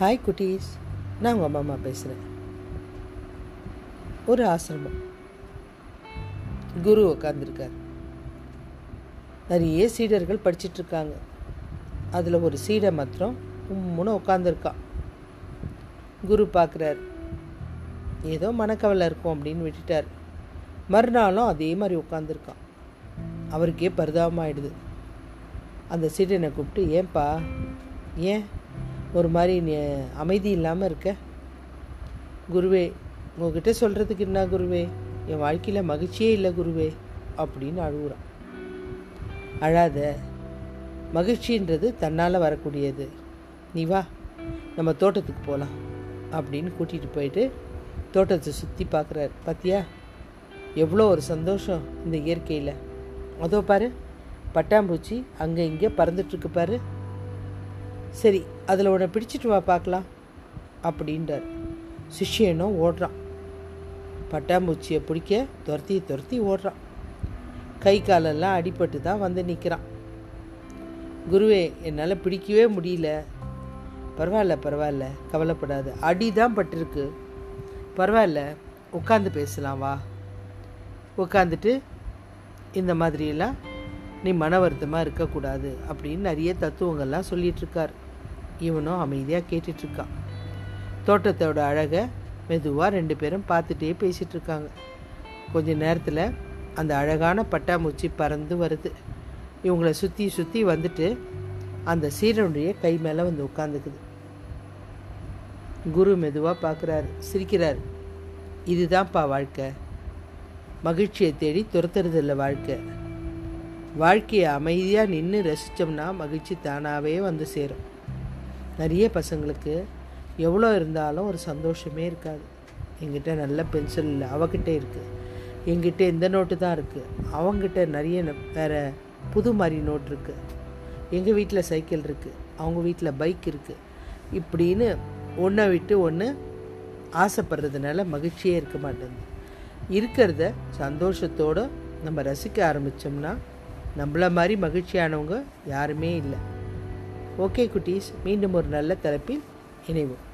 Hi குட்டீஸ் நான் உங்கள் அம்மா அம்மா பேசுகிறேன் ஒரு ஆசிரமம். குரு உட்காந்துருக்கார் நிறைய சீடர்கள் படிச்சிட்ருக்காங்க. அதில் ஒரு சீடை மாத்திரம் உம்முன்னு உட்காந்துருக்கான் குரு பார்க்குறார் ஏதோ மனக்கவலை இருக்கும் அப்படின்னு விட்டுட்டார். மறுநாளும் அதே மாதிரி உட்காந்துருக்கான் அவருக்கே பரிதாபமாயிடுது. அந்த சீடனை கூப்பிட்டு ஏன்பா ஏன் ஒரு மாதிரி அமைதி இல்லாமல் இருக்க. குருவே உங்ககிட்ட சொல்கிறதுக்கு என்ன குருவே? என் வாழ்க்கையில் மகிழ்ச்சியே இல்லை குருவே அப்படின்னு அழுகுறான். அழாத. மகிழ்ச்சின்றது தன்னால் வரக்கூடியது. நீ வா நம்ம தோட்டத்துக்கு போகலாம் அப்படின்னு கூட்டிகிட்டு போயிட்டு தோட்டத்தை சுற்றி பார்க்குறாரு பார்த்தியா எவ்வளோ ஒரு சந்தோஷம் இந்த இயற்கையில். அதோ பாரு பட்டாம்பூச்சி அங்கே இங்கே பறந்துட்டுருக்கு பாரு. சரி அதில் உன்னை பிடிச்சிட்டு வா பார்க்கலாம் அப்படின்றார். சிஷ்யனும் ஓடுறான். பட்டாம்பூச்சியை பிடிக்க துரத்தி துரத்தி ஓடுறான். கை காலெல்லாம் அடிபட்டு தான் வந்து நிற்கிறான். குருவே என்னால் பிடிக்கவே முடியல. பரவாயில்ல பரவாயில்ல கவலைப்படாது. அடி தான் பட்டிருக்கு. பரவாயில்ல உட்காந்து பேசலாம் வா. உட்காந்துட்டு இந்த மாதிரியெல்லாம் நீ மன வருத்தமாக இருக்கக்கூடாது அப்படின்னு நிறைய தத்துவங்கள்லாம் சொல்லிகிட்ருக்கார் இவனும் அமைதியாக கேட்டுட்ருக்கான் தோட்டத்தோட அழகை மெதுவாக ரெண்டு பேரும் பார்த்துட்டே பேசிகிட்ருக்காங்க கொஞ்சம் கொஞ்ச நேரத்தில் அந்த அழகான பட்டாமூச்சி பறந்து வருது. இவங்களை சுற்றி சுற்றி வந்துட்டு அந்த சீரனுடைய கை மேலே வந்து உட்காந்துக்குது. குரு மெதுவாக பார்க்குறாரு சிரிக்கிறார். இதுதான்ப்பா வாழ்க்கை. மகிழ்ச்சியை தேடி துரத்துறது இல்லை வாழ்க்கை. வாழ்க்கையை அமைதியாக நின்று ரசித்தோம்னா மகிழ்ச்சி தானாகவே வந்து சேரும். நிறைய பசங்களுக்கு எவ்வளோ இருந்தாலும் ஒரு சந்தோஷமே இருக்காது. எங்கிட்ட நல்ல பென்சில் இல்லை அவகிட்ட இருக்குது எங்கிட்ட இந்த நோட்டு தான் இருக்குது அவங்கிட்ட நிறைய வேறு புது மாதிரி நோட் இருக்குது எங்கள் வீட்டில் சைக்கிள் இருக்குது அவங்க வீட்டில் பைக் இருக்குது இப்படின்னு ஒன்றை விட்டு ஒன்று ஆசைப்படுறதுனால மகிழ்ச்சியே இருக்க மாட்டேங்குது. இருக்கிறத சந்தோஷத்தோடு நம்ம ரசிக்க ஆரம்பித்தோம்னா நம்மள மாதிரி மகிழ்ச்சியானவங்க யாருமே இல்லை. ஓகே குட்டீஸ் மீண்டும் ஒரு நல்ல தலைப்பில் இணைவோம்.